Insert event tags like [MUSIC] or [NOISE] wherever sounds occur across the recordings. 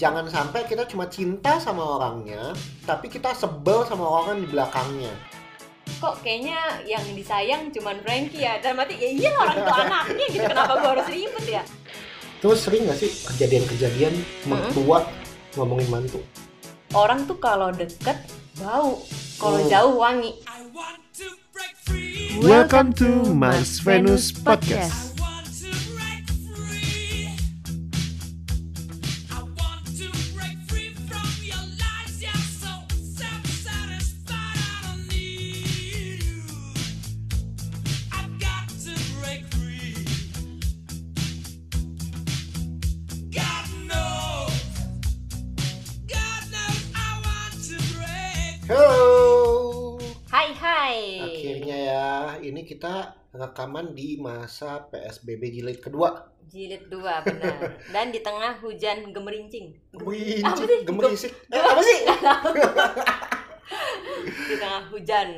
Jangan sampai kita cuma cinta sama orangnya, tapi kita sebel sama orang di belakangnya. kok kayaknya yang disayang cuman Frankie ya dan mati ya iya orang itu anaknya gitu kenapa gue harus ribet ya Terus sering gak sih kejadian-kejadian mertua ngomongin mantu? orang tuh kalau deket bau kalau Hmm. jauh wangi Welcome to Mars Venus Podcast. Rekaman di masa PSBB jilid kedua. jilid dua benar dan di tengah hujan gemerincing Apa sih? gemerisik. Eh, apa sih? [LAUGHS] di tengah hujan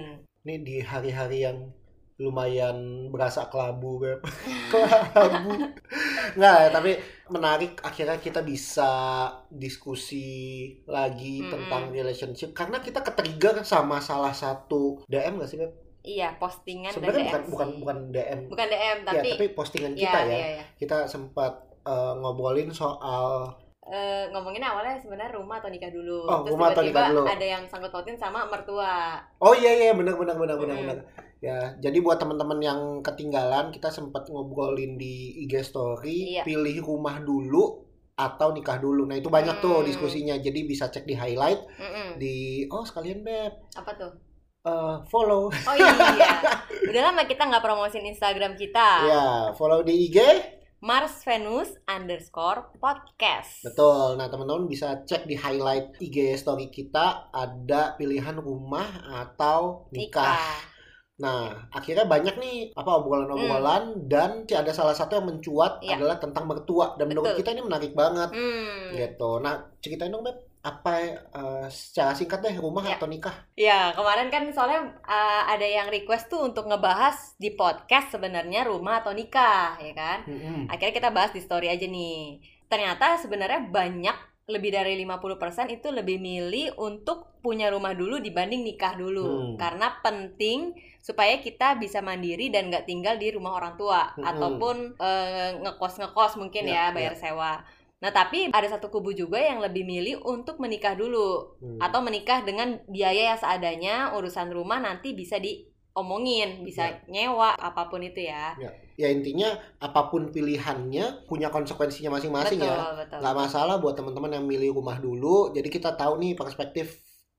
Ini di hari-hari yang lumayan berasa kelabu, Beb. [LAUGHS] kelabu. Nggak, ya, tapi menarik akhirnya kita bisa diskusi lagi Mm-mm. tentang relationship karena kita ketrigger sama salah satu DM gak sih, Beb? Iya postingan Sebenarnya bukan bukan bukan DM. bukan DM ya, tapi tapi postingan Iya, kita ya. iya, iya. Kita sempat eh, ngobrolin soal Eh, ngomongin awalnya sebenarnya rumah atau nikah dulu Oh, terus rumah atau tiba-tiba nikah dulu. ada yang sangkut pautin sama mertua Oh iya iya benar benar benar benar Mm-mm. benar. Ya, jadi buat teman-teman yang ketinggalan kita sempat ngobrolin di IG story Iya. pilih rumah dulu atau nikah dulu. Nah, itu banyak tuh Hmm. diskusinya. Jadi bisa cek di highlight Mm-mm. di oh sekalian beb apa tuh eh, follow. oh iya [LAUGHS] udah lama kita nggak promosin Instagram kita ya, follow di IG. Mars Venus underscore podcast Betul. Nah, teman-teman bisa cek di highlight IG story kita ada pilihan rumah atau nikah. Nah, akhirnya banyak nih apa obrolan-obrolan dan si ada salah satu yang mencuat Hmm. Iya. adalah tentang mertua dan menurut Betul. kita ini menarik banget Hmm. gitu. Nah, ceritain dong Beb, apa eh, secara singkat deh rumah Ya. atau nikah? Ya, kemarin kan soalnya uh, ada yang request tuh untuk ngebahas di podcast sebenarnya rumah atau nikah, ya kan? Mm-mm. Akhirnya kita bahas di story aja nih. Ternyata sebenarnya banyak lebih dari 50% itu lebih milih untuk punya rumah dulu dibanding nikah dulu. Hmm. Karena penting supaya kita bisa mandiri dan nggak tinggal di rumah orang tua Hmm. ataupun eh, ngekos-ngekos mungkin Ya, ya, bayar sewa. Nah, tapi ada satu kubu juga yang lebih milih untuk menikah dulu Hmm. atau menikah dengan biaya yang seadanya urusan rumah nanti bisa diomongin bisa nyewa apa pun itu ya ya intinya apa pun pilihannya punya konsekuensinya masing-masing ya. betul Nggak masalah buat teman-teman yang milih rumah dulu. Jadi kita tahu nih perspektif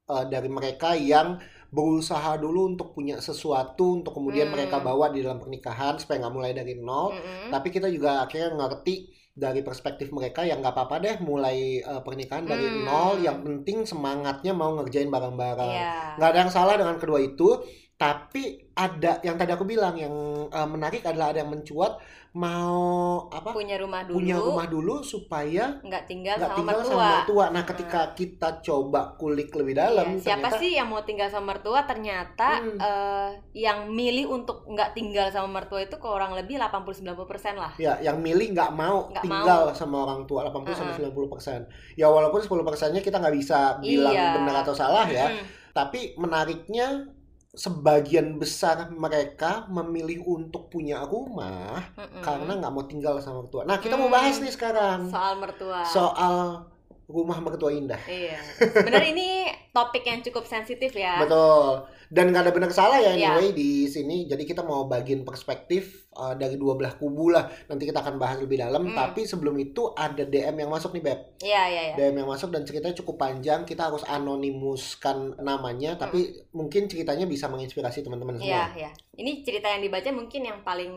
eh, dari mereka yang berusaha dulu untuk punya sesuatu untuk kemudian Hmm. mereka bawa di dalam pernikahan supaya nggak mulai dari nol. Mm-mm. tapi kita juga akhirnya ngerti dari perspektif mereka yang nggak apa-apa deh mulai uh, pernikahan dari Hmm. nol yang penting semangatnya mau ngerjain barang-barang Iya. nggak ada yang salah dengan kedua itu tapi ada yang tadi aku bilang yang uh, menarik adalah ada yang mencuat mau apa punya rumah dulu. punya rumah dulu supaya nggak tinggal nggak sama tinggal mertua sama mertua. nah ketika kita coba kulik lebih dalam Iya, siapa ternyata- sih yang mau tinggal sama mertua? Ternyata Hmm. eh, yang milih untuk nggak tinggal sama mertua itu kurang lebih 80-90% lah. Ya, yang milih nggak mau Nggak tinggal sama orang tua 80 sampai 90 persen. Ya walaupun 10 persennya kita nggak bisa bilang Iya. benar atau salah ya, Mm. tapi menariknya sebagian besar mereka memilih untuk punya rumah Mm-mm. karena nggak mau tinggal sama mertua. Nah kita mau bahas Hmm. nih sekarang soal mertua soal rumah mertua indah. iya sebenarnya ini topik yang cukup sensitif ya Betul. Dan nggak ada benar salah ya Iya. anyway di sini. Jadi kita mau bagiin perspektif uh, dari dua belah kubu lah. Nanti kita akan bahas lebih dalam. Hmm. Tapi sebelum itu ada DM yang masuk nih Beb. iya iya iya DM yang masuk dan ceritanya cukup panjang. Kita harus anonimuskan namanya. Tapi mungkin ceritanya bisa menginspirasi teman-teman. Iya, semua. iya. Ini cerita yang dibaca mungkin yang paling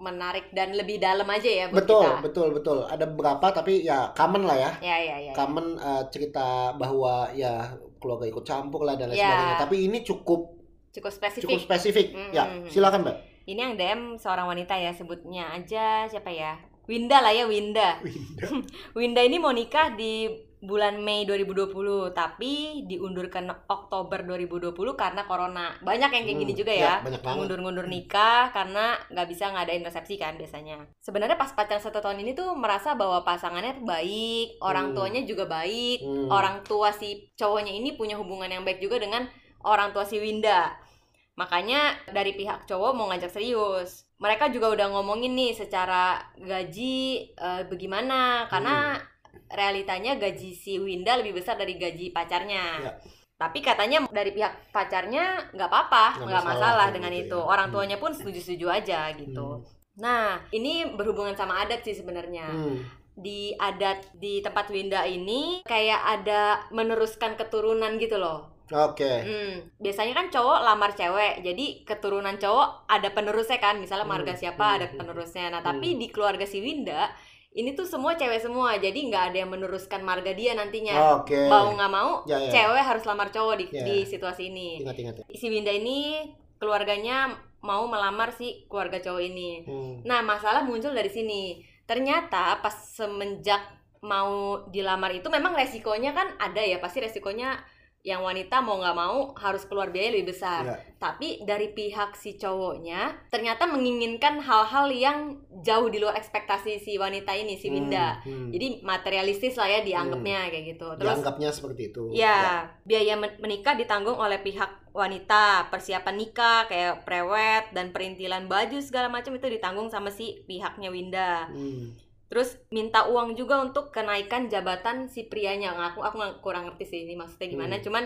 menarik dan lebih dalam aja ya buat Betul, kita. betul, betul. Ada beberapa tapi ya common lah ya. Ya, ya, ya. ya. Common uh, cerita bahwa ya keluarga ikut campur lah dan lain Iya. sebagainya. Tapi ini cukup Cukup spesifik. cukup spesifik. Mm, Ya, mm, mm. silakan Mbak. Ini yang DM seorang wanita ya, sebutnya aja siapa ya? Winda lah ya, Winda. Winda. [LAUGHS] Winda ini mau nikah di bulan Mei 2020 tapi diundur ke Oktober 2020 karena corona. Banyak yang kayak Hmm, gini juga ya, ya. Mundur-mundur nikah karena nggak bisa ngadain resepsi kan biasanya. Sebenarnya pas pacaran satu tahun ini tuh merasa bahwa pasangannya tuh baik, orang Hmm. tuanya juga baik, Hmm. orang tua si cowoknya ini punya hubungan yang baik juga dengan orang tua si Winda. Makanya dari pihak cowok mau ngajak serius. Mereka juga udah ngomongin nih secara gaji eh, bagaimana karena realitanya gaji si Winda lebih besar dari gaji pacarnya. Ya. Tapi katanya dari pihak pacarnya nggak apa-apa, Nggak masalah masalah dengan gitu itu. ya. Orang Hmm. tuanya pun setuju-setuju aja gitu. Hmm. Nah, ini berhubungan sama adat sih sebenarnya Hmm. di adat di tempat Winda ini kayak ada meneruskan keturunan gitu loh. Oke. Hmm, biasanya kan cowok lamar cewek, jadi keturunan cowok ada penerusnya kan, misalnya Hmm, marga siapa hmm, ada hmm. penerusnya. Nah, tapi di keluarga si Winda ini tuh semua cewek semua, jadi nggak ada yang meneruskan marga dia nantinya. Oke. Mau nggak mau, Ya, ya. cewek harus lamar cowok di, Ya. di situasi ini. Ingat-ingat. Si Winda ini keluarganya mau melamar si keluarga cowok ini. Hmm. Nah, masalah muncul dari sini. Ternyata pas semenjak mau dilamar itu memang resikonya kan ada ya, pasti resikonya yang wanita mau nggak mau harus keluar biaya lebih besar. Ya. Tapi dari pihak si cowoknya ternyata menginginkan hal-hal yang jauh di luar ekspektasi si wanita ini, si Winda. Hmm, hmm. Jadi materialistis lah ya dianggapnya kayak gitu. Terus dianggapnya seperti itu. Ya, biaya men- menikah ditanggung oleh pihak wanita, persiapan nikah kayak prewed dan perintilan baju segala macam itu ditanggung sama si pihaknya Winda. Hmm. Terus minta uang juga untuk kenaikan jabatan si prianya. Nah, Aku aku nggak- kurang ngerti sih ini maksudnya gimana, Hmm. cuman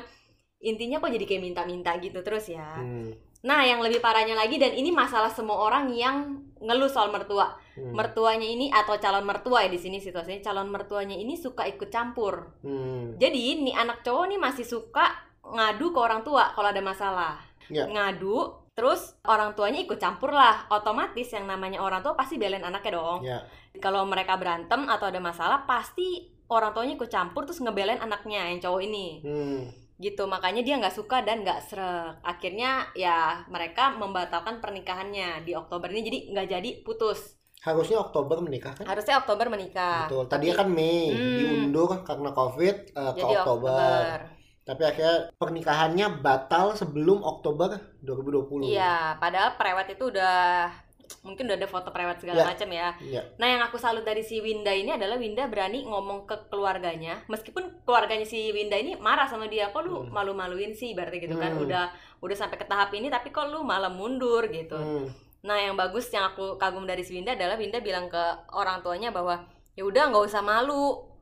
intinya kok jadi kayak minta-minta gitu terus ya. Hmm. Nah, yang lebih parahnya lagi dan ini masalah semua orang yang ngeluh soal mertua. Hmm. Mertuanya ini atau calon mertua ya di sini situasinya calon mertuanya ini suka ikut campur. Hmm. Jadi nih anak cowok nih masih suka ngadu ke orang tua kalau ada masalah. Ya. Ngadu, terus orang tuanya ikut campur lah. Otomatis yang namanya orang tua pasti belain anaknya dong. Ya. Kalau mereka berantem atau ada masalah pasti orang tuanya ikut campur terus ngebelain anaknya yang cowok ini. Hmm. Gitu, makanya dia nggak suka dan nggak srek. Akhirnya ya mereka membatalkan pernikahannya di Oktober ini jadi nggak jadi putus. Harusnya Oktober menikah kan? Harusnya Oktober menikah. Betul. Tadinya kan Mei Hmm. diundur karena Covid eh, ke Jadi Oktober. Tapi akhirnya pernikahannya batal sebelum Oktober 2020. Iya, padahal prewed itu udah mungkin udah ada foto prewed segala Ya. macam ya. Iya. Nah, yang aku salut dari si Winda ini adalah Winda berani ngomong ke keluarganya, meskipun keluarganya si Winda ini marah sama dia, kok lu Hmm. malu-maluin sih, berarti gitu kan. Hmm. Udah udah sampai ke tahap ini tapi kok lu malah mundur gitu. Hmm. Nah, yang bagus yang aku kagum dari si Winda adalah Winda bilang ke orang tuanya bahwa ya udah nggak usah malu.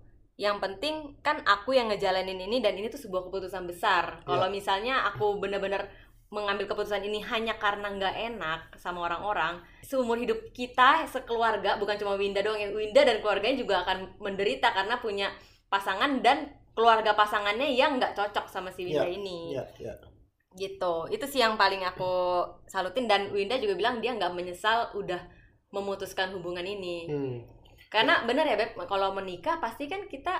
Yang penting kan aku yang ngejalanin ini dan ini tuh sebuah keputusan besar. Kalau misalnya aku bener-bener mengambil keputusan ini hanya karena nggak enak sama orang-orang, seumur hidup kita sekeluarga bukan cuma Winda doang, ya Winda dan keluarganya juga akan menderita karena punya pasangan dan keluarga pasangannya yang nggak cocok sama si Winda ini Iya, iya. gitu itu sih yang paling aku salutin dan Winda juga bilang dia nggak menyesal udah memutuskan hubungan ini Hmm. Karena bener ya beb kalau menikah pasti kan kita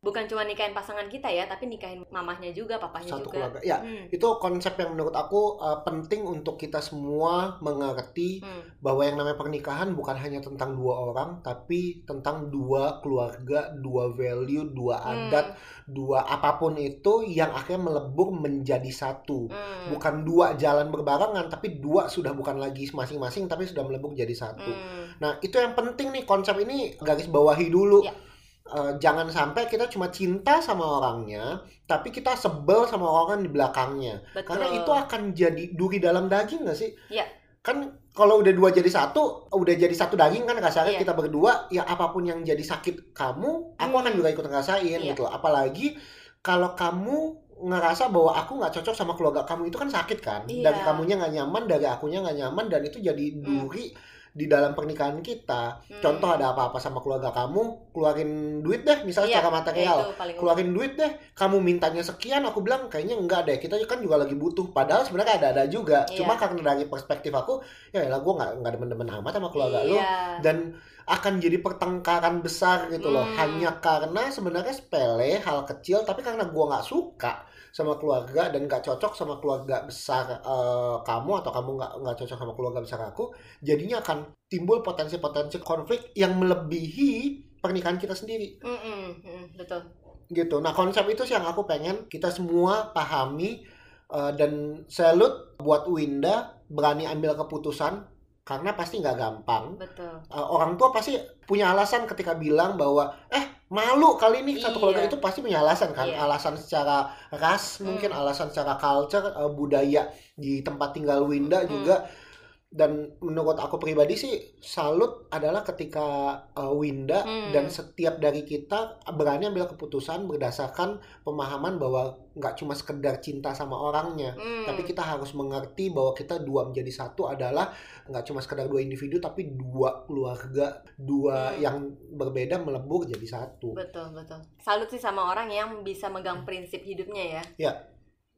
bukan cuma nikahin pasangan kita ya tapi nikahin mamahnya juga papahnya Satu juga keluarga. Ya, Hmm, itu konsep yang menurut aku uh, penting untuk kita semua mengerti hmm, bahwa yang namanya pernikahan bukan hanya tentang dua orang, tapi tentang dua keluarga, dua value, dua hmm, adat, dua apa pun itu yang akhirnya melebur menjadi satu. hmm, Bukan dua jalan berbarengan, tapi dua sudah bukan lagi masing-masing, tapi sudah melebur jadi satu. hmm. Nah, itu yang penting nih konsep ini garis bawahi dulu. Ya. Eh, jangan sampai kita cuma cinta sama orangnya, tapi kita sebel sama orang di belakangnya. betul Karena itu akan jadi duri dalam daging gak sih? Iya. Kan kalau udah dua jadi satu, udah jadi satu daging kan kasarnya Iya. kita berdua, ya apa pun yang jadi sakit kamu, aku akan Hmm. juga ikut ngerasain Iya. gitu. Apalagi kalau kamu ngerasa bahwa aku nggak cocok sama keluarga kamu itu kan sakit kan Iya. dari kamunya nggak nyaman dari akunya nggak nyaman dan itu jadi duri di dalam pernikahan kita Hmm. contoh ada apa-apa sama keluarga kamu keluarin duit deh misalnya Iya, secara ya material itu paling keluarin duit deh kamu mintanya sekian aku bilang kayaknya enggak deh kita kan juga lagi butuh padahal sebenarnya ada-ada juga Iya. cuma karena dari perspektif aku ya lah gue nggak nggak demen-demen amat sama keluarga lu iya. dan akan jadi pertengkaran besar gitu loh Hmm. hanya karena sebenarnya sepele hal kecil tapi karena gua nggak suka sama keluarga dan nggak cocok sama keluarga besar eh, kamu atau kamu nggak nggak cocok sama keluarga besar aku jadinya akan timbul potensi-potensi konflik yang melebihi pernikahan kita sendiri Mm-mm, mm, betul gitu. Nah konsep itu sih yang aku pengen kita semua pahami uh, dan salut buat Winda berani ambil keputusan karena pasti nggak gampang. Betul. Uh, orang tua pasti punya alasan ketika bilang bahwa eh malu kali ini satu keluarga Iya. itu pasti punya alasan kan, Iya. alasan secara ras Hmm. mungkin alasan secara culture uh, budaya di tempat tinggal Winda Hmm. juga dan menurut aku pribadi sih salut adalah ketika uh, Winda Hmm. dan setiap dari kita berani ambil keputusan berdasarkan pemahaman bahwa nggak cuma sekedar cinta sama orangnya Hmm. tapi kita harus mengerti bahwa kita dua menjadi satu adalah nggak cuma sekedar dua individu tapi dua keluarga dua Hmm. yang berbeda melebur jadi satu Betul, betul. Salut sih sama orang yang bisa megang prinsip hidupnya ya. Ya.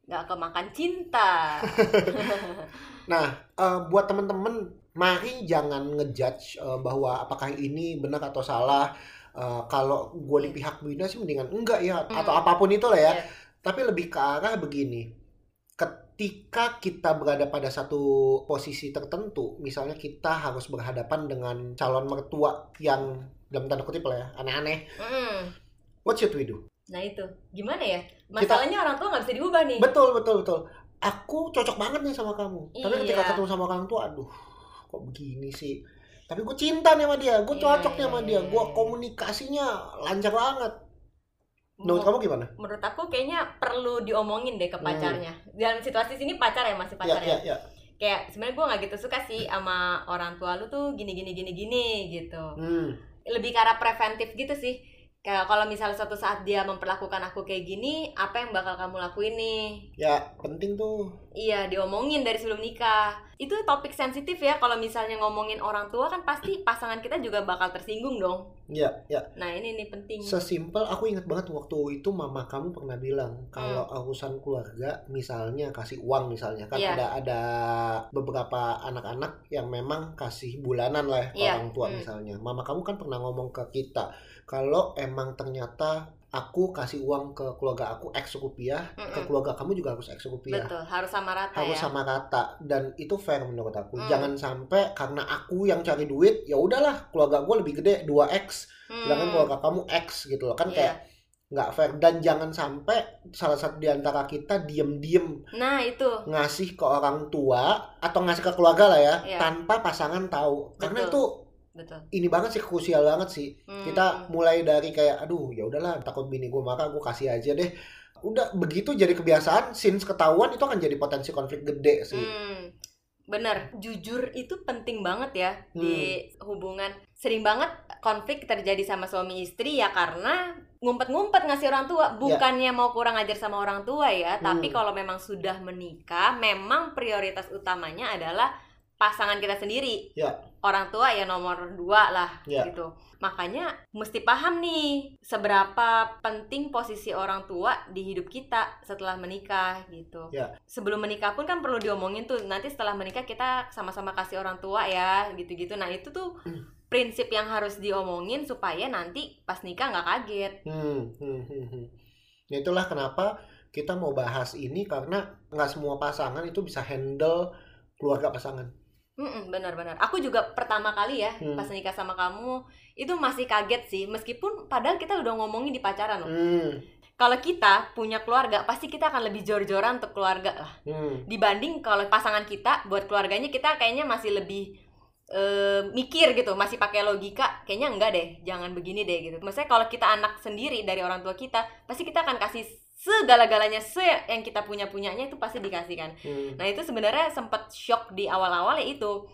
Nggak kemakan cinta. [LAUGHS] nah eh, buat teman-teman mari jangan ngejudge eh, bahwa apakah ini benar atau salah Eh, kalau gue di pihak Winda sih mendingan enggak ya Hmm. atau apa pun itu lah ya Iya. tapi lebih ke arah begini ketika kita berada pada satu posisi tertentu misalnya kita harus berhadapan dengan calon mertua yang dalam tanda kutip lah ya aneh-aneh Mm. what should we do Nah itu, gimana ya? Masalahnya orang tua nggak bisa diubah nih. betul betul betul aku cocok banget nih sama kamu tapi ketika Iya. ketemu sama orang tua aduh kok begini sih tapi gue cinta nih sama dia gue Iya, cocok nih sama iya, dia gue komunikasinya lancar banget menurut Mu- kamu gimana menurut aku kayaknya perlu diomongin deh ke pacarnya. Dalam situasi sini pacar ya masih ya pacar ya ya. ya Kayak sebenarnya gue nggak gitu suka sih sama orang tua lu tuh gini gini gini gini gitu. hmm. Lebih ke arah preventif gitu sih. Kayak kalau misalnya suatu saat dia memperlakukan aku kayak gini, apa yang bakal kamu lakuin nih? ya penting tuh Iya, diomongin dari sebelum nikah. Itu topik sensitif ya kalau misalnya ngomongin orang tua kan pasti pasangan kita juga bakal tersinggung dong. ya ya Nah, ini nih penting. Sesimpel aku ingat banget waktu itu mama kamu pernah bilang kalau urusan keluarga misalnya kasih uang misalnya kan Hmm. Iya. ada ada beberapa anak-anak yang memang kasih bulanan lah ya Iya. orang tua Hmm. misalnya. Mama kamu kan pernah ngomong ke kita kalau emang ternyata aku kasih uang ke keluarga aku X rupiah, ke Mm-mm. keluarga kamu juga harus X rupiah. Betul, harus sama rata harus ya. sama rata dan itu fair menurut aku. Hmm. Jangan sampai karena aku yang cari duit, ya udahlah keluarga gue lebih gede 2x sedangkan Hmm, keluarga kamu X gitu loh kan iya. kayak nggak fair dan jangan sampai salah satu di antara kita diem-diem Nah, itu. ngasih ke orang tua atau ngasih ke keluarga lah ya Iya. tanpa pasangan tahu karena Betul. itu Betul. ini banget sih krusial banget sih Hmm. kita mulai dari kayak aduh ya udahlah takut bini gue marah gue kasih aja deh udah begitu jadi kebiasaan since ketahuan itu akan jadi potensi konflik gede sih Hmm, bener, jujur itu penting banget ya Hmm. di hubungan. Sering banget konflik terjadi sama suami istri ya karena ngumpet-ngumpet ngasih orang tua. Bukannya mau kurang ajar sama orang tua ya, tapi Hmm. kalau memang sudah menikah, memang prioritas utamanya adalah pasangan kita sendiri. Ya. Orang tua ya nomor dua lah Ya. gitu. Makanya mesti paham nih seberapa penting posisi orang tua di hidup kita setelah menikah gitu Ya. sebelum menikah pun kan perlu diomongin tuh nanti setelah menikah kita sama-sama kasih orang tua ya gitu-gitu nah itu tuh Hmm. prinsip yang harus diomongin supaya nanti pas nikah nggak kaget Hmm, hmm, hmm, hmm. Ya itulah kenapa kita mau bahas ini karena nggak semua pasangan itu bisa handle keluarga pasangan. Mm-mm, benar-benar aku juga pertama kali ya Hmm. pas nikah sama kamu itu masih kaget sih. Meskipun padahal kita udah ngomongin di pacaran loh. Hmm, kalau kita punya keluarga pasti kita akan lebih jor-joran untuk keluarga lah. Hmm, dibanding kalau pasangan kita buat keluarganya kita kayaknya masih lebih eh, mikir gitu masih pakai logika kayaknya enggak deh jangan begini deh gitu. Maksudnya kalau kita anak sendiri dari orang tua kita pasti kita akan kasih segala-galanya se yang kita punya punyanya itu pasti dikasih kan. Hmm. nah itu sebenarnya sempat shock di awal-awal ya itu.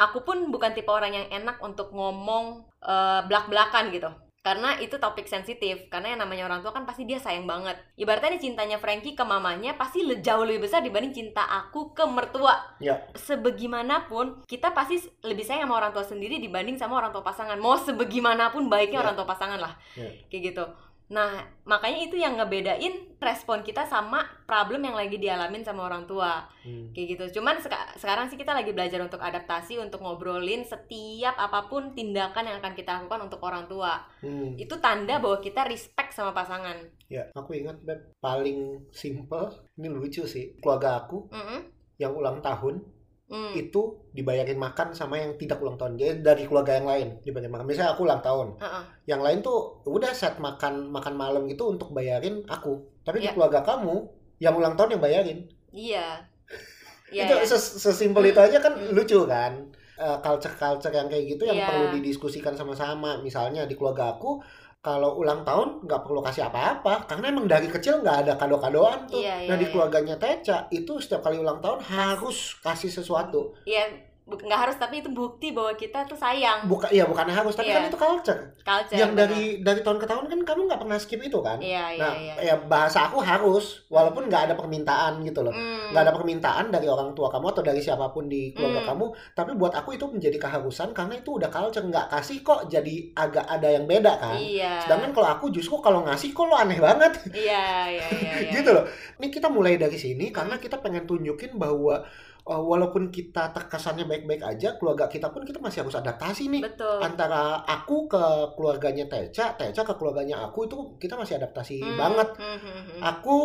Aku pun bukan tipe orang yang enak untuk ngomong eh, belak-belakan gitu. Karena itu topik sensitif. Karena yang namanya orang tua kan pasti dia sayang banget. Ibaratnya cintanya Frankie ke mamanya pasti jauh lebih besar dibanding cinta aku ke mertua. Ya. sebagaimanapun kita pasti lebih sayang sama orang tua sendiri dibanding sama orang tua pasangan. Mau sebagaimanapun baiknya Ya. orang tua pasangan lah. Ya. kayak gitu nah makanya itu yang ngebedain respon kita sama problem yang lagi dialamin sama orang tua Hmm. kayak gitu cuman seka- sekarang sih kita lagi belajar untuk adaptasi untuk ngobrolin setiap apa pun tindakan yang akan kita lakukan untuk orang tua Hmm. itu tanda bahwa kita respect sama pasangan Ya, aku ingat Beb, paling simple, ini lucu sih. Keluarga aku Mm-mm. yang ulang tahun Hmm. itu dibayarin makan sama yang tidak ulang tahun jadi dari keluarga yang lain dibayarin makan misalnya aku ulang tahun Heeh. yang lain tuh udah set makan makan malam gitu untuk bayarin aku tapi di Iya. keluarga kamu yang ulang tahun yang bayarin Iya. [LAUGHS] Iya. itu iya. ses- sesimpel itu aja kan Hmm. lucu kan culture culture yang kayak gitu yang Iya. perlu didiskusikan sama-sama misalnya di keluarga aku kalau ulang tahun nggak perlu kasih apa-apa karena emang dari kecil nggak ada kado-kadoan tuh Iya, nah iya, di iya. keluarganya Teca itu setiap kali ulang tahun harus kasih sesuatu Iya, nggak harus tapi itu bukti bahwa kita tuh sayang. bukan iya bukan harus tapi Iya. kan itu culture Culture. yang benar. dari dari tahun ke tahun kan kamu nggak pernah skip itu kan Iya, iya, nah iya. ya bahasa aku harus walaupun nggak ada permintaan gitu loh Hmm. nggak ada permintaan dari orang tua kamu atau dari siapa pun di keluarga Hmm. kamu tapi buat aku itu menjadi keharusan karena itu udah culture nggak kasih kok jadi agak ada yang beda kan Iya. sedangkan kalau aku justru kalau ngasih kok lo aneh banget Iya, iya, iya, iya. [LAUGHS] gitu loh ini kita mulai dari sini karena kita pengen tunjukin bahwa uh, walaupun kita terkesannya baik-baik aja keluarga kita pun kita masih harus adaptasi nih Betul. antara aku ke keluarganya Teca, Teca ke keluarganya aku itu kita masih adaptasi Hmm, banget. hmm, hmm, hmm. Aku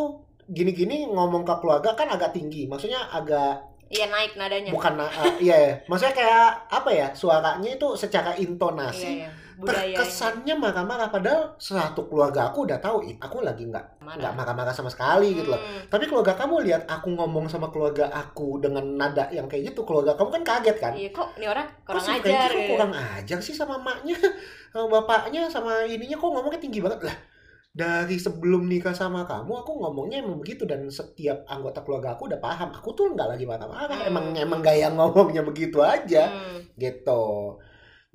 gini-gini ngomong ke keluarga kan agak tinggi, maksudnya agak Iya naik nadanya. bukan uh, iya, ya. maksudnya kayak apa ya suaranya itu secara intonasi Iya, iya. Budaya. terkesannya marah-marah padahal satu keluarga aku udah tahu ih, aku lagi nggak nggak Marah. marah-marah sama sekali gitu loh. Hmm. Tapi keluarga kamu lihat aku ngomong sama keluarga aku dengan nada yang kayak gitu, keluarga kamu kan kaget kan? Iya kok ini orang Kok kurang si ajar. Kok gitu. kurang ajar sih sama maknya, [LAUGHS] sama bapaknya, sama ininya kok ngomongnya tinggi banget lah. Dari sebelum nikah sama kamu, aku ngomongnya emang begitu dan setiap anggota keluarga aku udah paham. Aku tuh nggak lagi marah-marah, Hmm. emang emang gaya ngomongnya begitu aja, Hmm. gitu.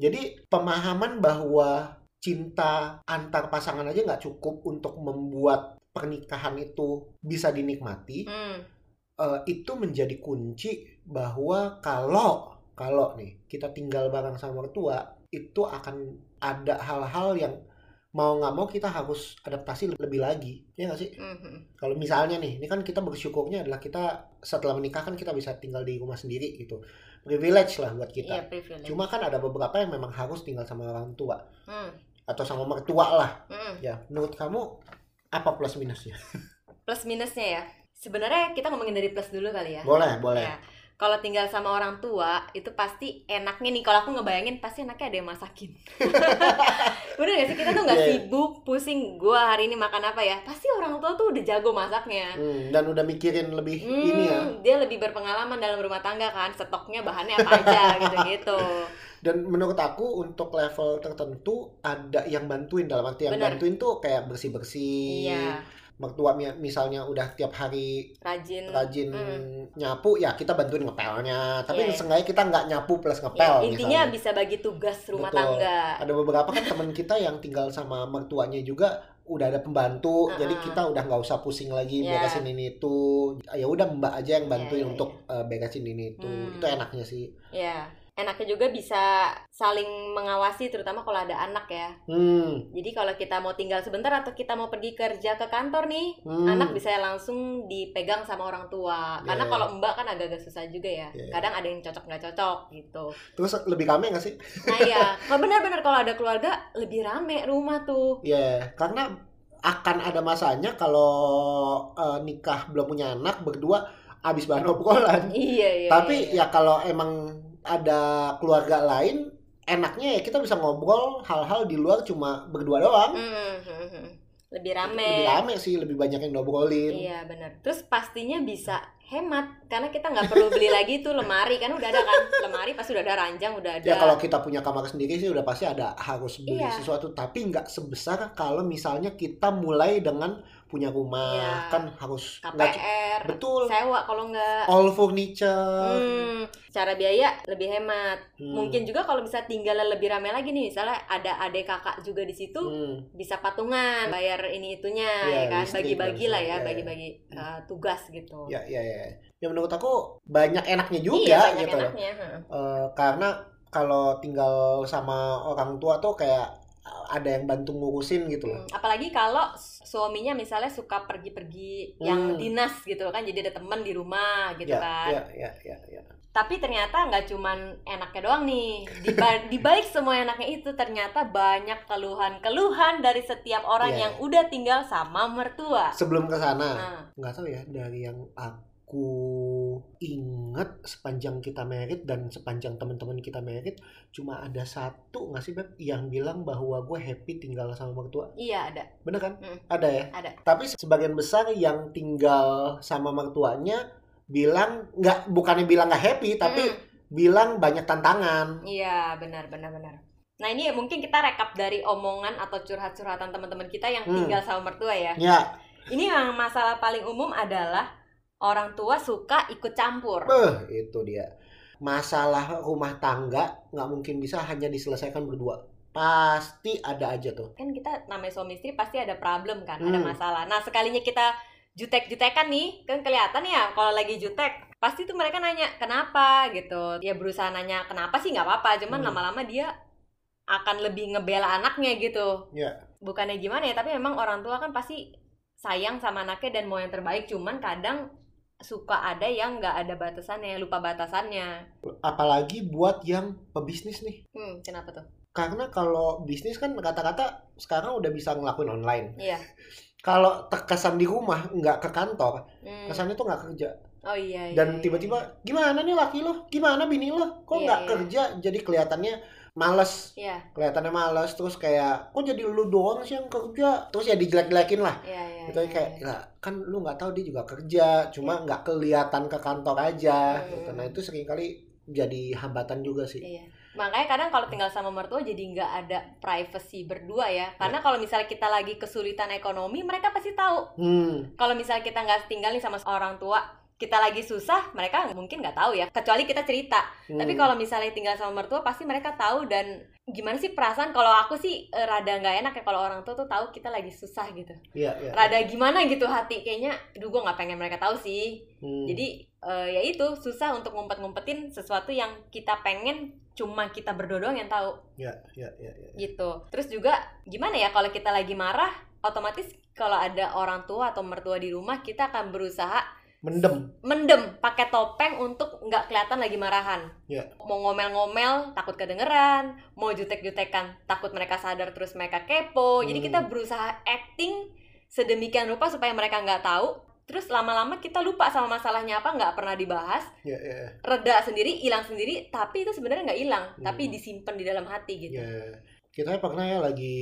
Jadi pemahaman bahwa cinta antar pasangan aja nggak cukup untuk membuat pernikahan itu bisa dinikmati Hmm. eh, itu menjadi kunci bahwa kalau kalau nih kita tinggal bareng sama mertua itu akan ada hal-hal yang mau nggak mau kita harus adaptasi lebih lagi ya nggak sih Hmm, hmm. kalau misalnya nih ini kan kita bersyukurnya adalah kita setelah menikah kan kita bisa tinggal di rumah sendiri gitu privilege lah buat Iya kita privilege. cuma kan ada beberapa yang memang harus tinggal sama orang tua Hmm. atau sama mertua lah Hmm. ya menurut kamu apa plus minusnya [LAUGHS] Plus minusnya ya. Sebenarnya kita ngomongin dari plus dulu kali ya. boleh boleh Ya. Kalau tinggal sama orang tua itu pasti enaknya nih. Kalau aku ngebayangin pasti enaknya ada yang masakin. [LAUGHS] Bener gak sih kita tuh nggak Iya. sibuk pusing. Gua hari ini makan apa ya? Pasti orang tua tuh udah jago masaknya. Hmm, dan udah mikirin lebih Hmm, ini ya dia lebih berpengalaman dalam rumah tangga kan. Stoknya bahannya apa aja [LAUGHS] gitu-gitu. dan menurut aku untuk level tertentu ada yang bantuin dalam arti yang Bener. bantuin tuh kayak bersih bersih Iya, mertua mi- misalnya udah tiap hari rajin. rajin Mm. nyapu ya kita bantuin ngepelnya tapi Iya. seenggaknya kita nggak nyapu plus Ya, ngepel intinya misalnya. bisa bagi tugas rumah Betul. tangga. ada beberapa kan teman kita yang tinggal sama mertuanya juga udah ada pembantu Uh-uh. jadi kita udah nggak usah pusing lagi Iya. beresin ini itu ya udah mbak aja yang bantuin Iya, iya, untuk uh, beresin ini itu Hmm. itu enaknya sih Ya, enaknya juga bisa saling mengawasi terutama kalau ada anak ya. hmm, Jadi kalau kita mau tinggal sebentar atau kita mau pergi kerja ke kantor nih, hmm. anak bisa langsung dipegang sama orang tua. Karena Iya. kalau mbak kan agak-agak susah juga ya. Iya. Kadang ada yang cocok nggak cocok gitu. terus lebih rame nggak sih Nah ya, kalau benar-benar kalau ada keluarga lebih rame rumah tuh. Ya, karena akan ada masanya kalau eh, nikah belum punya anak berdua habis bahan obrolan. Iya iya. Tapi iya. ya kalau emang ada keluarga lain, enaknya ya kita bisa ngobrol hal-hal di luar cuma berdua doang. Hmm, hmm, hmm. lebih rame. Lebih rame sih, lebih banyak yang ngobrolin. Iya benar. Terus pastinya bisa hemat karena kita nggak perlu beli [LAUGHS] lagi tuh lemari kan udah ada kan lemari pasti udah ada ranjang udah ada. Ya kalau kita punya kamar sendiri sih udah pasti ada harus beli Iya. sesuatu, tapi nggak sebesar kalau misalnya kita mulai dengan punya rumah Iya. kan harus KPR, betul sewa kalau nggak. all furniture. Hmm, cara biaya lebih hemat. Hmm. Mungkin juga kalau bisa tinggal lebih rame lagi nih, misalnya ada adik kakak juga di situ, Hmm. bisa patungan bayar ini itunya Iya, ya kan, bagi-bagi lah ya, bagi-bagi uh, tugas gitu. Ya, ya, ya. Ya menurut aku banyak enaknya juga iya, banyak gitu enaknya. Eh, karena kalau tinggal sama orang tua tuh kayak ada yang bantu ngurusin gitu loh. Hmm, apalagi kalau suaminya misalnya suka pergi-pergi yang Hmm. dinas gitu kan, jadi ada teman di rumah gitu ya, kan. ya, ya, ya, ya. Tapi ternyata nggak cuman enaknya doang nih. Di, ba- [LAUGHS] di balik semua enaknya itu ternyata banyak keluhan-keluhan dari setiap orang Iya. yang udah tinggal sama mertua. Sebelum ke sana, Nah, nggak tahu ya dari yang aku aku inget sepanjang kita merit dan sepanjang teman-teman kita merit cuma ada satu nggak sih beb yang bilang bahwa gue happy tinggal sama mertua Iya ada. bener kan Mm. ada ya Ada. tapi sebagian besar yang tinggal sama mertuanya bilang nggak bukannya bilang nggak happy tapi Mm. bilang banyak tantangan Iya benar benar benar. Nah ini mungkin kita rekap dari omongan atau curhat-curhatan teman-teman kita yang Hmm. tinggal sama mertua ya. ya Ini yang masalah paling umum adalah orang tua suka ikut campur. beh itu dia masalah rumah tangga nggak mungkin bisa hanya diselesaikan berdua pasti ada aja tuh Kan kita namanya suami istri pasti ada problem kan, ada Hmm. masalah. Nah sekalinya kita jutek-jutekan nih, kan kelihatan ya kalau lagi jutek pasti tuh mereka nanya kenapa gitu. Ya berusaha nanya kenapa sih nggak apa-apa, cuman Hmm. lama-lama dia akan lebih ngebela anaknya gitu. Ya. Bukannya gimana ya, tapi memang orang tua kan pasti sayang sama anaknya dan mau yang terbaik. Cuman kadang suka ada yang nggak ada batasannya, lupa batasannya. apalagi buat yang pebisnis nih Hmm, kenapa tuh? karena kalau bisnis kan kata-kata sekarang udah bisa ngelakuin online Iya. [LAUGHS] kalau terkesan di rumah nggak ke kantor Hmm. kesannya tuh nggak kerja Oh iya. iya, dan iya. tiba-tiba gimana nih laki lo gimana bini lo kok Iya, nggak iya. kerja jadi kelihatannya males Iya, kelihatannya males terus kayak kok jadi lu doang sih yang kerja terus ya dijelek-jelekin lah iya, iya. gitu iya, kayak iya. "Lah, kan lu nggak tahu dia juga kerja cuma nggak kelihatan ke kantor aja Hmm. gitu. nah itu sering kali jadi hambatan juga sih Iya. Makanya kadang kalau tinggal sama mertua jadi nggak ada privacy berdua ya. Karena kalau misalnya kita lagi kesulitan ekonomi, mereka pasti tahu. hmm Kalau misalnya kita nggak tinggal nih sama orang tua, kita lagi susah, mereka mungkin nggak tahu ya. Kecuali kita cerita. hmm. Tapi kalau misalnya tinggal sama mertua, pasti mereka tahu dan gimana sih perasaan? Kalau aku sih eh, rada nggak enak ya kalau orang tua tuh tahu kita lagi susah gitu. Iya, iya. Rada gimana gitu hati kayaknya. Aduh, gue nggak pengen mereka tahu sih. Hmm. Jadi eh, ya itu susah untuk ngumpet-ngumpetin sesuatu yang kita pengen cuma kita berdua doang yang tahu ya, ya, ya, ya. gitu. Terus juga gimana ya kalau kita lagi marah, otomatis kalau ada orang tua atau mertua di rumah kita akan berusaha Mendem. mendem pakai topeng untuk nggak kelihatan lagi marahan. Ya. Mau ngomel-ngomel takut kedengeran, mau jutek-jutekan takut mereka sadar terus mereka kepo. Jadi Hmm. kita berusaha acting sedemikian rupa supaya mereka nggak tahu. Terus lama-lama kita lupa sama masalahnya apa nggak pernah dibahas, ya, ya. reda sendiri, hilang sendiri, tapi itu sebenarnya nggak hilang, Hmm. tapi disimpan di dalam hati gitu. Ya. Kita pernah ya lagi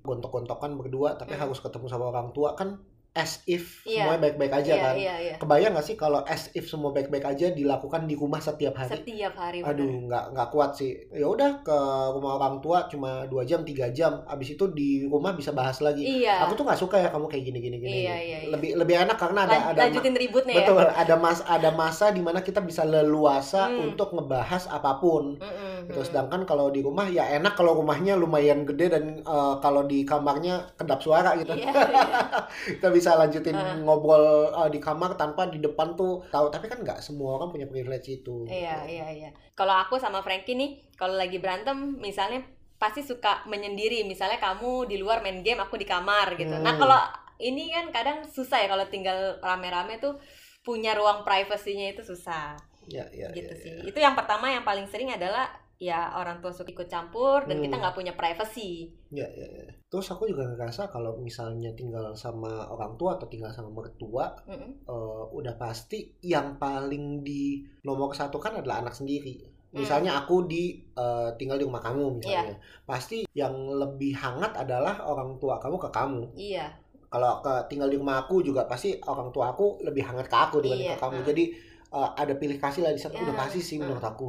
gontok-gontokan berdua tapi Hmm. harus ketemu sama orang tua kan as if Iya. semuanya baik-baik aja Iya, kan. iya, iya. Kebayang gak sih kalau as if semua baik-baik aja dilakukan di rumah setiap hari? Setiap hari. Aduh, nggak nggak kuat sih. Ya udah ke rumah orang tua cuma dua jam tiga jam. Abis itu di rumah bisa bahas lagi. Iya. Aku tuh nggak suka ya kamu kayak gini gini gini. Iya, iya, iya. Lebih lebih enak karena ada Lan- ada lanjutin ributnya betul ya. ada mas ada masa di mana kita bisa leluasa Hmm. untuk ngebahas apa pun. Gitu. mm. Sedangkan kalau di rumah ya enak kalau rumahnya lumayan gede dan eh, kalau di kamarnya kedap suara gitu. Iya, iya. [LAUGHS] kita bisa lanjutin Ah. ngobrol eh, di kamar tanpa di depan tuh tahu. Tapi kan nggak semua orang punya privilege itu. Iya, gitu. iya, iya. Kalau aku sama Frankie nih, kalau lagi berantem, misalnya pasti suka menyendiri. Misalnya kamu di luar main game, aku di kamar gitu. Nah, Hmm. kalau ini kan kadang susah ya kalau tinggal rame-rame tuh punya ruang privasinya itu susah Ya, ya, gitu ya, sih. ya. Itu yang pertama yang paling sering adalah ya orang tua suka ikut campur dan kita Hmm. nggak punya privacy. Ya, ya, ya. Terus aku juga ngerasa kalau misalnya tinggal sama orang tua atau tinggal sama mertua, Mm-mm. eh, udah pasti yang paling di nomor satu kan adalah anak sendiri. Hmm. Misalnya aku di eh, tinggal di rumah kamu misalnya, Iya. pasti yang lebih hangat adalah orang tua kamu ke kamu. Iya, Kalau ke tinggal di rumah aku juga pasti orang tua aku lebih hangat ke aku dibanding Iya, ke kamu. ah. Jadi eh, ada pilih kasih lah di sana. Ya, Udah pasti sih ah. menurut aku.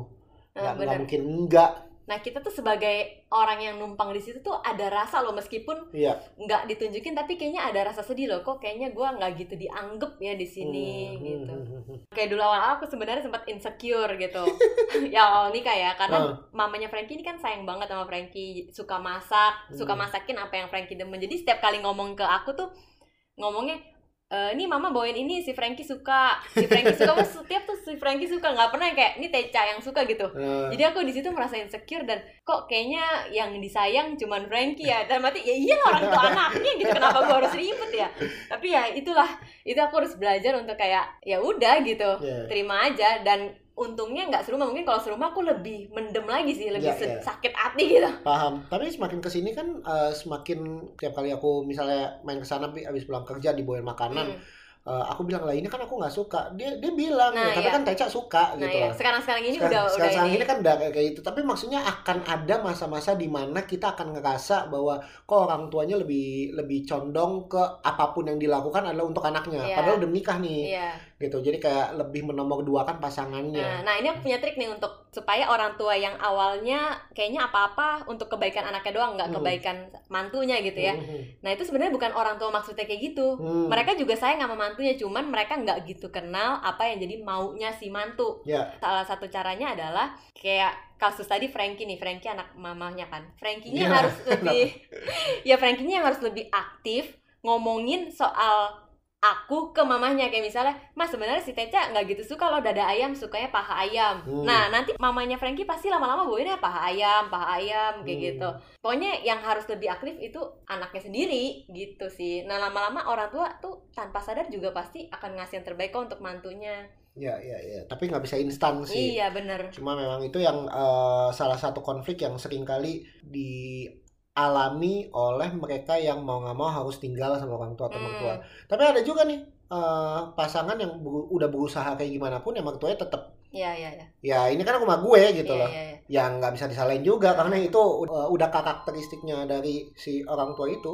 Nah, Nggak, bener. mungkin enggak. Nah kita tuh sebagai orang yang numpang di situ tuh ada rasa loh meskipun Iya. nggak ditunjukin tapi kayaknya ada rasa sedih loh kok kayaknya gue nggak gitu dianggap ya di sini Hmm, gitu. hmm, hmm, hmm. Kayak dulu awal aku sebenarnya sempat insecure gitu. [LAUGHS] ya awal nikah ya karena Ah. mamanya Frankie ini kan sayang banget sama Frankie suka masak suka Hmm. masakin apa yang Frankie demen jadi setiap kali ngomong ke aku tuh ngomongnya "Eh, ini mama bawain ini si Frankie suka. Si Frankie suka Wah, [LAUGHS] setiap tuh si Frankie suka. Nggak pernah yang kayak ini Teca yang suka gitu. Eh, jadi aku di situ merasa insecure dan kok kayaknya yang disayang cuman Frankie ya? Dan mati ya iya orang tua anaknya gitu. Kenapa gue harus ribet ya? Tapi ya itulah itu aku harus belajar untuk kayak ya udah gitu. Iya. terima aja. Dan untungnya nggak serumah mungkin kalau serumah aku lebih mendem lagi sih lebih Iya, se- iya. sakit hati gitu Paham. Tapi semakin ke sini kan eh, semakin tiap kali aku misalnya main ke sana tapi habis pulang kerja dibawain makanan, Hmm. uh, aku bilang lah ini kan aku nggak suka dia dia bilang Nah, ya, tapi iya. kan Teca suka nah gitu ya loh sekarang sekarang ini sekarang, udah sekarang, udah sekarang ini, ini kan udah kayak kayak itu tapi maksudnya akan ada masa-masa di mana kita akan ngerasa bahwa kok orang tuanya lebih lebih condong ke apa pun yang dilakukan adalah untuk anaknya Iya. padahal udah menikah nih iya gitu jadi kayak lebih menomorduakan pasangannya Nah, nah ini aku punya trik nih untuk supaya orang tua yang awalnya kayaknya apa-apa untuk kebaikan anaknya doang, nggak Hmm. kebaikan mantunya gitu ya. Mhm. Nah itu sebenarnya bukan orang tua maksudnya kayak gitu. Hmm. Mereka juga sayang sama mantunya, cuman mereka nggak gitu kenal apa yang jadi maunya si mantu. Ya. Salah satu caranya adalah kayak kasus tadi Frankie nih, Frankie anak mamanya kan. Frankie-nya Iya. harus lebih, [LAUGHS] [LAUGHS] ya Frankie-nya yang harus lebih aktif ngomongin soal aku ke mamanya kayak misalnya mas sebenarnya si Teca nggak gitu suka loh dada ayam sukanya paha ayam. Hmm. nah nanti mamanya Frankie pasti lama-lama bawainnya paha ayam paha ayam kayak Hmm. gitu. Pokoknya yang harus lebih aktif itu anaknya sendiri gitu sih. Nah lama-lama orang tua tuh tanpa sadar juga pasti akan ngasih yang terbaik kok untuk mantunya. Ya ya ya. Tapi nggak bisa instan sih. Iya bener. Cuma memang itu yang eh, salah satu konflik yang sering kali dialami oleh mereka yang mau nggak mau harus tinggal sama orang tua atau Hmm. mertua tapi ada juga nih eh, pasangan yang beru- udah berusaha kayak gimana pun ya mertuanya tetap iya iya iya ya ini kan rumah gue gitu Iya, loh iya, iya. yang nggak bisa disalahin juga karena itu uh, udah karakteristiknya dari si orang tua itu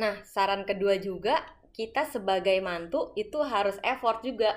Nah, saran kedua juga, kita sebagai mantu itu harus effort juga.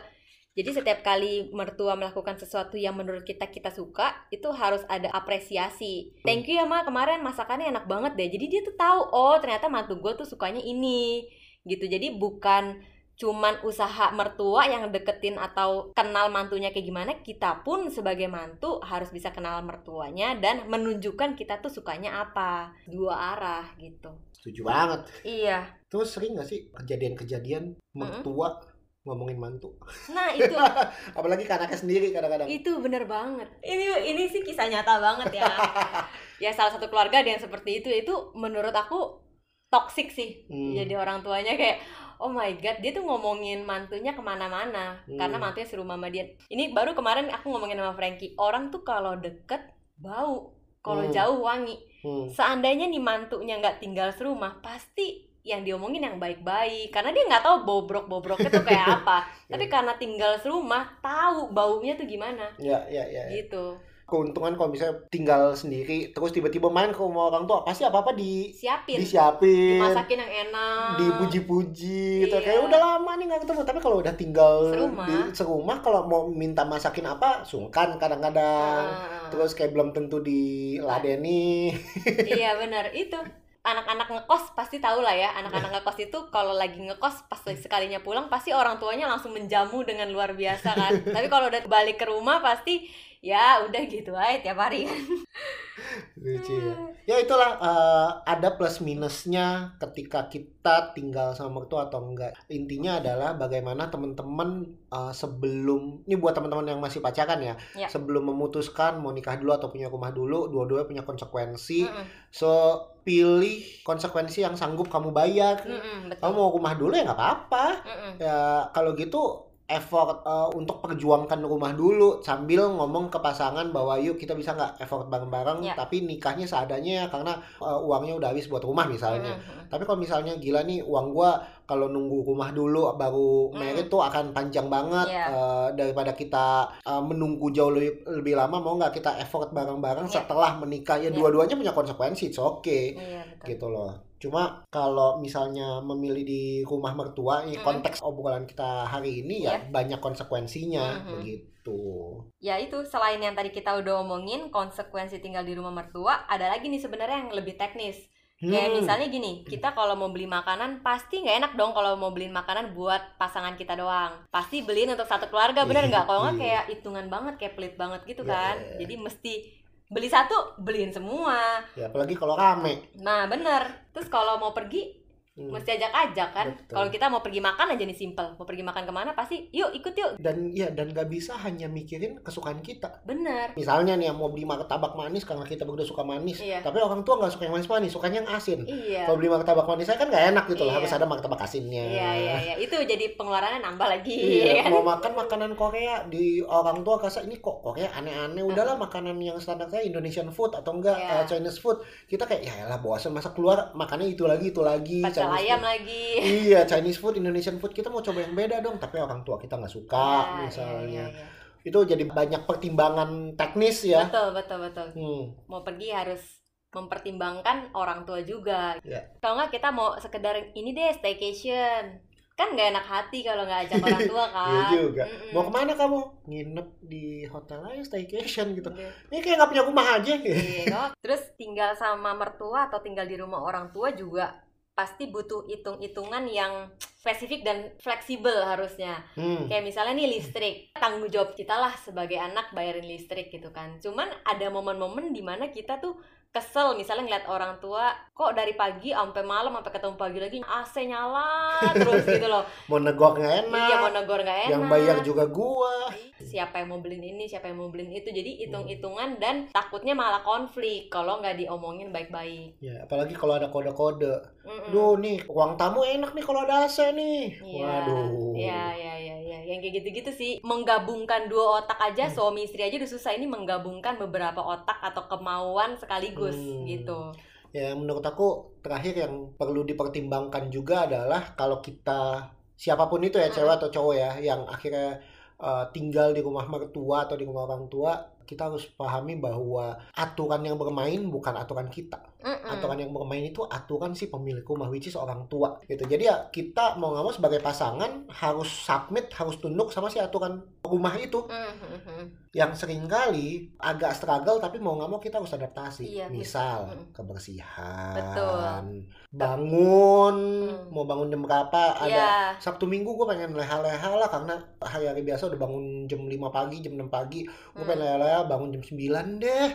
Jadi setiap kali mertua melakukan sesuatu yang menurut kita kita suka, itu harus ada apresiasi. Thank you ya ma, kemarin masakannya enak banget deh. Jadi dia tuh tahu, oh ternyata mantu gue tuh sukanya ini, gitu. Jadi bukan cuman usaha mertua yang deketin atau kenal mantunya kayak gimana, kita pun sebagai mantu harus bisa kenal mertuanya dan menunjukkan kita tuh sukanya apa. Dua arah gitu. setuju banget Iya. terus sering nggak sih kejadian-kejadian mertua ngomongin mantu Nah, itu [LAUGHS] apalagi ke anaknya sendiri kadang-kadang itu bener banget. Ini ini sih kisah nyata banget ya. [LAUGHS] ya salah satu keluarga ada yang seperti itu itu menurut aku toxic sih. Hmm. Jadi orang tuanya kayak Oh my god, dia tuh ngomongin mantunya ke mana-mana Hmm. karena mantunya serumah sama dia. Ini baru kemarin aku ngomongin sama Frankie, orang tuh kalau deket bau, kalau Hmm. jauh wangi. Hmm. Seandainya nih mantunya nggak tinggal serumah, pasti yang diomongin yang baik-baik karena dia nggak tahu bobrok-bobroknya tuh kayak apa. [LAUGHS] Tapi karena tinggal serumah, tahu baunya tuh gimana. ya ya ya Gitu. keuntungan kalau misalnya tinggal sendiri terus tiba-tiba main ke rumah orang tua pasti apa apa di Siapin, disiapin dimasakin yang enak. dipuji-puji gitu Iya. kayak udah lama nih nggak ketemu tapi kalau udah tinggal Serumah. di serumah kalau mau minta masakin apa sungkan kadang-kadang Ah, terus kayak belum tentu diladeni iya [LAUGHS] benar itu anak-anak ngekos pasti tahu lah ya anak-anak ngekos itu kalau lagi ngekos pas sekalinya pulang pasti orang tuanya langsung menjamu dengan luar biasa kan. [LAUGHS] Tapi kalau udah balik ke rumah pasti ya udah gitu aja tiap hari. Kan [LAUGHS] lucu ya. Ya itulah eh, ada plus minusnya ketika kita tinggal sama mertua atau enggak. Intinya adalah bagaimana teman-teman eh, sebelum ini buat teman-teman yang masih pacaran ya. Ya. sebelum memutuskan mau nikah dulu atau punya rumah dulu dua-duanya punya konsekuensi. Mm-mm, so pilih konsekuensi yang sanggup kamu bayar. Mm-mm, kamu betul mau rumah dulu ya nggak apa-apa. Mm-mm. ya kalau gitu effort eh, untuk perjuangkan rumah dulu sambil ngomong ke pasangan bahwa yuk kita bisa nggak effort bareng-bareng Ya. tapi nikahnya seadanya ya karena eh, uangnya udah habis buat rumah misalnya Mm-mm. tapi kalau misalnya gila nih uang gua kalau nunggu rumah dulu baru Hmm. merit tuh akan panjang banget Iya. eh, daripada kita eh, menunggu jauh lebih, lebih lama mau nggak kita effort bareng-bareng Iya. setelah menikah ya Iya. dua-duanya punya konsekuensi it's okay iya betul gitu loh. Cuma kalau misalnya memilih di rumah mertua, ini konteks obrolan kita hari ini ya Iya. banyak konsekuensinya Mhm. begitu. ya itu selain yang tadi kita udah omongin konsekuensi tinggal di rumah mertua ada lagi nih sebenarnya yang lebih teknis Kayak Hmm. misalnya gini, kita kalau mau beli makanan pasti nggak enak dong kalau mau beliin makanan buat pasangan kita doang. Pasti beliin untuk satu keluarga, bener nggak? Kalau nggak Iya. kayak hitungan banget, kayak pelit banget gitu Iya, kan. Jadi mesti beli satu, beliin semua. Ya apalagi kalau rame. Nah bener. Terus kalau mau pergi, Hmm. mesti ajak-ajak kan. Kalau kita mau pergi makan aja nih simple. Mau pergi makan ke mana pasti, yuk ikut yuk. Dan ya dan gak bisa hanya mikirin kesukaan kita. Bener. Misalnya nih mau beli martabak manis karena kita berdua suka manis, Iya. tapi orang tua nggak suka yang manis-manis, sukanya yang asin. Iya. Kalau beli martabak manis saya kan nggak enak gitu lah, Iya. harus ada martabak asinnya. Iya, iya, iya. Itu jadi pengeluarannya nambah lagi. Iya, kan? mau makan makanan Korea di orang tua kasar ini kok Korea aneh-aneh. Udahlah makanan yang standar saya Indonesian food atau enggak Iya. uh, Chinese food. Kita kayak ya lah bosan masa keluar makannya itu lagi itu lagi Pacaran jual Chinese ayam food. lagi iya [LAUGHS] Chinese food Indonesian food kita mau coba yang beda dong tapi orang tua kita nggak suka Ya, misalnya ya, ya, ya. itu jadi banyak pertimbangan teknis ya betul betul betul hmm. mau pergi harus mempertimbangkan orang tua juga. Ya. Kalau nggak kita mau sekedar ini deh staycation, kan nggak enak hati kalau nggak ajak orang tua [LAUGHS] kan. Iya juga. Mm-mm. mau ke mana kamu nginep di hotel aja staycation gitu Iya. ini kayak nggak punya rumah aja Iya, kok. Terus tinggal sama mertua atau tinggal di rumah orang tua juga pasti butuh hitung-hitungan yang spesifik dan fleksibel harusnya. hmm. Kayak misalnya nih listrik, tanggung jawab kita lah sebagai anak bayarin listrik gitu kan. Cuman ada momen-momen di mana kita tuh kesel misalnya ngeliat orang tua kok dari pagi sampai malam sampai ketemu pagi lagi AC nyala [LAUGHS] terus gitu loh. mau negok nggak enak Iya mau negor nggak enak. yang bayar juga gua Siapa yang mau beliin ini, siapa yang mau beliin itu. Jadi hitung-hitungan dan takutnya malah konflik kalau nggak diomongin baik-baik. ya apalagi kalau ada kode-kode Mm-mm. Duh nih ruang tamu enak nih kalau ada AC nih Iya, waduh Iya, iya, iya, iya. Yang kayak gitu-gitu sih. Menggabungkan dua otak aja, Hmm. suami istri aja udah susah. Ini menggabungkan beberapa otak atau kemauan sekaligus Hmm. gitu. ya menurut aku terakhir yang perlu dipertimbangkan juga adalah kalau kita siapa pun itu ya Hmm. cewek atau cowok ya yang akhirnya uh, tinggal di rumah mertua atau di rumah orang tua kita harus pahami bahwa aturan yang bermain bukan aturan kita Mm-mm. aturan yang bermain itu aturan si pemilik rumah which is orang tua gitu jadi ya kita mau nggak mau sebagai pasangan harus submit harus tunduk sama si aturan rumah itu Mhm. yang sering kali agak struggle tapi mau nggak mau kita harus adaptasi Iya, misal mm. kebersihan Betul. bangun Hmm. mau bangun jam berapa ada Iya, Sabtu Minggu gue pengen leha-leha lah karena hari-hari biasa udah bangun jam 5 pagi jam 6 pagi gue Hmm. pengen leha-leha bangun jam 9 deh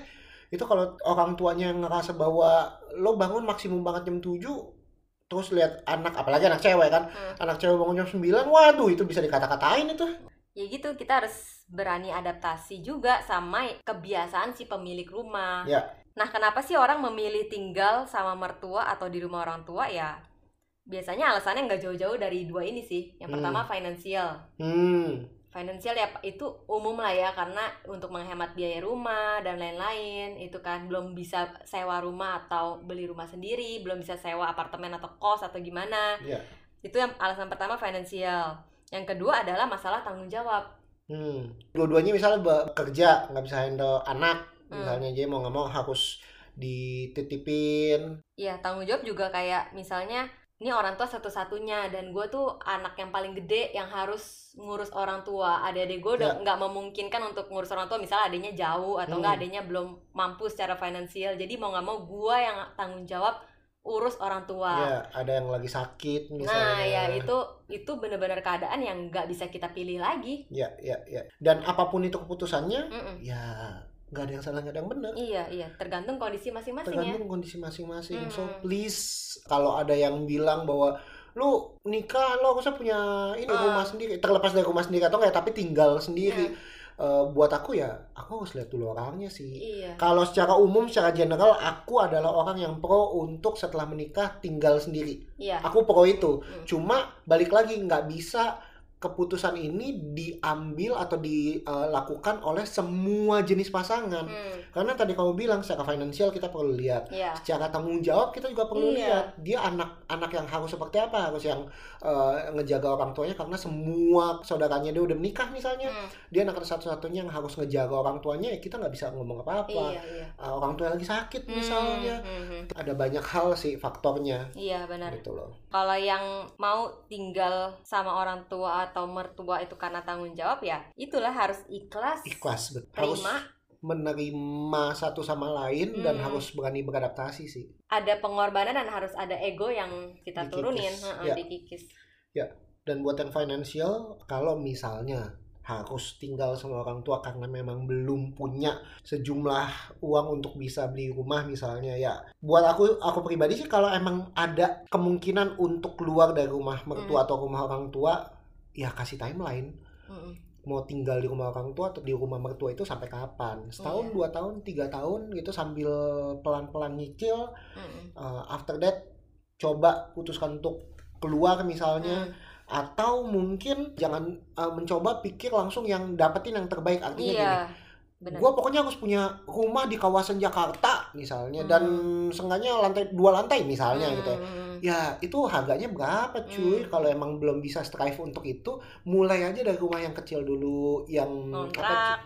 itu kalau orang tuanya ngerasa bahwa lo bangun maksimum banget jam 7 terus lihat anak apalagi anak cewek kan Hmm. anak cewek bangun jam 9 waduh itu bisa dikata-katain itu ya gitu kita harus berani adaptasi juga sama kebiasaan si pemilik rumah. Ya. Nah, kenapa sih orang memilih tinggal sama mertua atau di rumah orang tua ya? Biasanya alasannya nggak jauh-jauh dari dua ini sih. Yang Hmm. pertama finansial. hmm Financial ya itu umum lah ya karena untuk menghemat biaya rumah dan lain-lain itu kan belum bisa sewa rumah atau beli rumah sendiri, belum bisa sewa apartemen atau kos atau gimana. Iya. Itu yang alasan pertama finansial. Yang kedua adalah masalah tanggung jawab. hmm dua-duanya misalnya bekerja nggak bisa handle anak Hmm. misalnya jadi mau nggak mau harus dititipin Iya, tanggung jawab juga kayak misalnya ini orang tua satu-satunya dan gue tuh anak yang paling gede yang harus ngurus orang tua. Adik-adik gue udah nggak memungkinkan untuk ngurus orang tua. Misalnya adiknya jauh atau enggak Hmm. adiknya belum mampu secara finansial. Jadi mau nggak mau gue yang tanggung jawab urus orang tua. ya ada yang lagi sakit misalnya Nah, ya itu itu benar-benar keadaan yang nggak bisa kita pilih lagi. ya ya ya dan apa pun itu keputusannya Mm-mm. ya nggak ada yang salah nggak ada yang benar Iya, iya, tergantung kondisi masing-masing ya. tergantung kondisi masing-masing so Hmm. please kalau ada yang bilang bahwa lu nikah lo harusnya punya ini Ah. rumah sendiri terlepas dari rumah sendiri atau enggak tapi tinggal sendiri Hmm. Eh, buat aku ya aku harus lihat dulu orangnya sih Iya. Kalau secara umum, secara general, aku adalah orang yang pro untuk setelah menikah tinggal sendiri. Iya. Aku pro itu. Hmm. Cuma balik lagi nggak bisa keputusan ini diambil atau dilakukan oleh semua jenis pasangan. Hmm. Karena tadi kamu bilang secara finansial kita perlu lihat, Iya. secara tanggung jawab kita juga perlu Iya. lihat. Dia anak-anak yang harus seperti apa, harus yang eh, ngejaga orang tuanya karena semua saudaranya dia udah menikah misalnya, Hmm. dia anak satu-satunya yang harus ngejaga orang tuanya, ya kita nggak bisa ngomong apa-apa Iya, iya. uh, orang tua lagi sakit misalnya Hmm, hmm, hmm. ada banyak hal sih faktornya Iya, benar. gitu loh Kalau yang mau tinggal sama orang tua atau mertua itu karena tanggung jawab ya itulah harus ikhlas, ikhlas bet- harus menerima satu sama lain dan Hmm. harus berani beradaptasi sih ada pengorbanan dan harus ada ego yang kita Dikikis. turunin, Ya. dikikis. dan buat yang financial kalau misalnya harus tinggal sama orang tua karena memang belum punya sejumlah uang untuk bisa beli rumah misalnya ya buat aku aku pribadi sih kalau emang ada kemungkinan untuk keluar dari rumah mertua Hmm. atau rumah orang tua ya kasih timeline Mm-mm. mau tinggal di rumah orang tua atau di rumah mertua itu sampai kapan setahun Iya. dua tahun tiga tahun gitu sambil pelan-pelan nyicil Mm-mm. uh, after that coba putuskan untuk keluar misalnya Mm. atau mungkin jangan uh, mencoba pikir langsung yang dapetin yang terbaik artinya gini Iya, benar. gue pokoknya harus punya rumah di kawasan Jakarta misalnya dan Hmm. seenggaknya lantai dua lantai misalnya Mm, gitu ya mm, mm. Ya itu harganya berapa cuy Hmm. kalau emang belum bisa strive untuk itu mulai aja dari rumah yang kecil dulu yang apa kontrak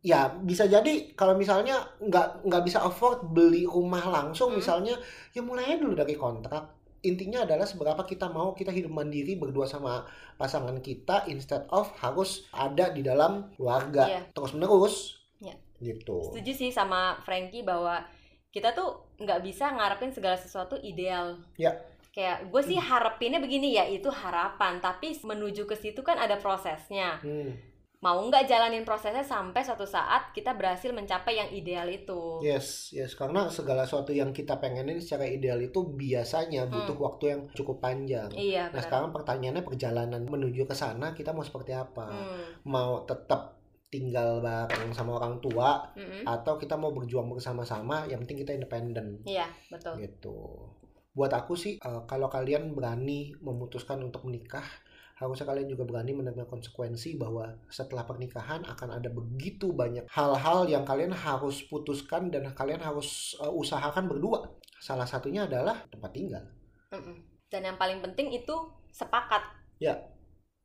ya bisa jadi kalau misalnya nggak nggak bisa afford beli rumah langsung Hmm. misalnya ya mulai aja dulu dari kontrak intinya adalah seberapa kita mau kita hidup mandiri berdua sama pasangan kita instead of harus ada di dalam keluarga Iya. terus menerus Iya. gitu setuju sih sama Frankie bahwa kita tuh nggak bisa ngarepin segala sesuatu ideal Ya. Kayak gue sih harapinnya begini ya itu harapan. Tapi menuju ke situ kan ada prosesnya. Hmm, mau nggak jalanin prosesnya sampai suatu saat kita berhasil mencapai yang ideal itu? Yes yes. Karena segala sesuatu yang kita pengenin secara ideal itu biasanya butuh waktu yang cukup panjang. Iya Nah benar. sekarang pertanyaannya perjalanan menuju ke sana kita mau seperti apa? Hmm, Mau tetap tinggal bareng sama orang tua mm-mm. atau kita mau berjuang bersama-sama? Yang penting kita independen? Iya betul. Gitu. Buat aku sih eh, kalau kalian berani memutuskan untuk menikah harusnya kalian juga berani menerima konsekuensi bahwa setelah pernikahan akan ada begitu banyak hal-hal yang kalian harus putuskan dan kalian harus eh, usahakan berdua. Salah satunya adalah tempat tinggal. Mm-mm. dan yang paling penting itu sepakat Ya.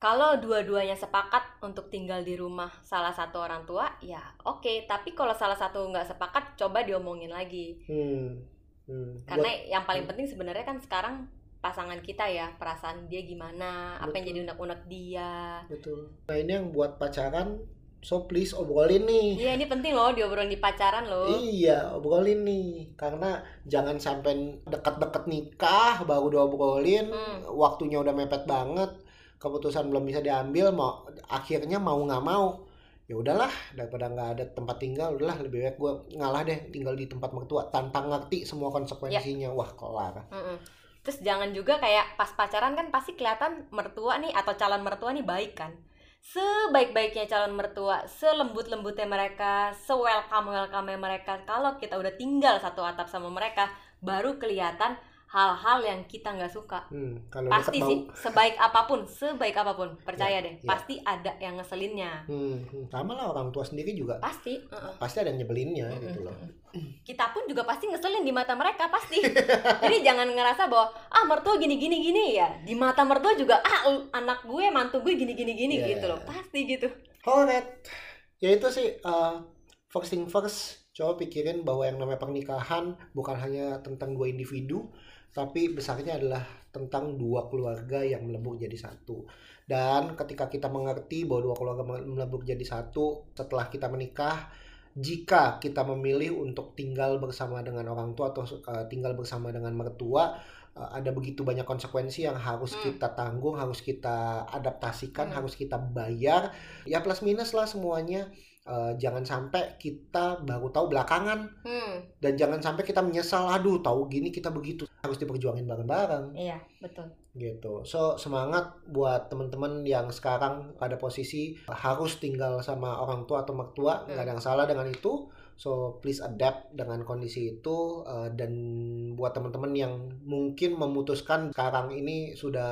kalau dua-duanya sepakat untuk tinggal di rumah salah satu orang tua ya oke tapi kalau salah satu nggak sepakat coba diomongin lagi Hmm. Hmm. karena yang paling penting sebenarnya kan sekarang pasangan kita ya perasaan dia gimana apa yang Betul. jadi unek-unek dia Betul. Nah ini yang buat pacaran, so please obrolin nih. iya ini penting loh diobrolin di pacaran loh Iya, obrolin nih. Karena jangan sampai deket-deket nikah baru diobrolin, Hmm. waktunya udah mepet banget, keputusan belum bisa diambil, mau akhirnya mau nggak mau. Ya udahlah, daripada nggak ada tempat tinggal, udahlah lebih baik gue ngalah deh tinggal di tempat mertua tanpa ngerti semua konsekuensinya. Wah, kelar. Mm-mm. Terus jangan juga kayak pas pacaran kan pasti kelihatan mertua nih atau calon mertua nih baik kan. Sebaik-baiknya calon mertua, selembut-lembutnya mereka, se-welcome-welcome mereka. Kalau kita udah tinggal satu atap sama mereka, baru kelihatan hal-hal yang kita nggak suka. Hmm, kalau Pasti sih, bau. sebaik apa pun, sebaik apa pun, percaya deh, ya. pasti ada yang ngeselinnya. Hmm, hmm. sama lah orang tua sendiri juga Pasti. uh-uh. pasti ada yang nyebelinnya Mm-mm, gitu loh. mm-mm. Kita pun juga pasti ngeselin di mata mereka pasti. Jadi jangan ngerasa bahwa ah mertua gini gini gini ya. Di mata mertua juga ah anak gue mantu gue gini gini gini Iya. gitu loh. Pasti gitu. Alright, ya itu sih uh, first thing first. Coba pikirin bahwa yang namanya pernikahan bukan hanya tentang dua individu, tapi besarnya adalah tentang dua keluarga yang melebur jadi satu. Dan ketika kita mengerti bahwa dua keluarga melebur jadi satu setelah kita menikah, jika kita memilih untuk tinggal bersama dengan orang tua atau uh, tinggal bersama dengan mertua, uh, ada begitu banyak konsekuensi yang harus Hmm. kita tanggung, harus kita adaptasikan, Hmm. harus kita bayar ya plus minus lah semuanya Eh, jangan sampai kita baru tahu belakangan. Hmm, dan jangan sampai kita menyesal aduh tahu gini kita begitu harus diperjuangin bareng-bareng. Iya betul. gitu. So semangat buat teman-teman yang sekarang pada posisi harus tinggal sama orang tua atau mertua nggak ada yang salah dengan itu. So please adapt dengan kondisi itu Eh, dan buat teman-teman yang mungkin memutuskan sekarang ini sudah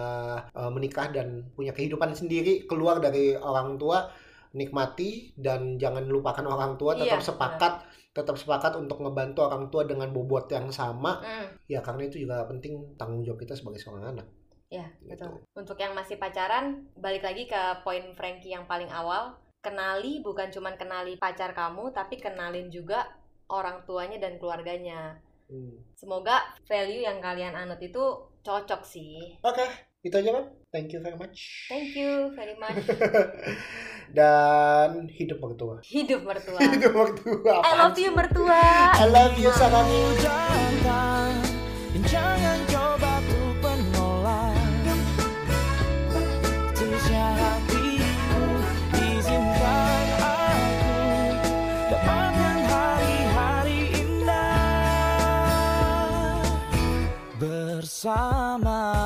eh, menikah dan punya kehidupan sendiri keluar dari orang tua nikmati dan jangan lupakan orang tua tetap Iya, sepakat tetap sepakat untuk ngebantu orang tua dengan bobot yang sama Hmm, ya karena itu juga penting tanggung jawab kita sebagai seorang anak ya Gitu. betul. Untuk yang masih pacaran, balik lagi ke poin Frankie yang paling awal. Kenali bukan cuman kenali pacar kamu, tapi kenalin juga orang tuanya dan keluarganya. Hmm. Semoga value yang kalian anut itu cocok sih. Oke, itu aja, Bang. Thank you very much. Thank you very much. [LAUGHS] Dan hidup mertua. Hidup mertua. [LAUGHS] Hidup mertua. I love you mertua. I love you, Sarani. datang Jangan coba ku penolak Sejak hatiku Izinkan aku Dapatkan hari-hari indah Bersamamu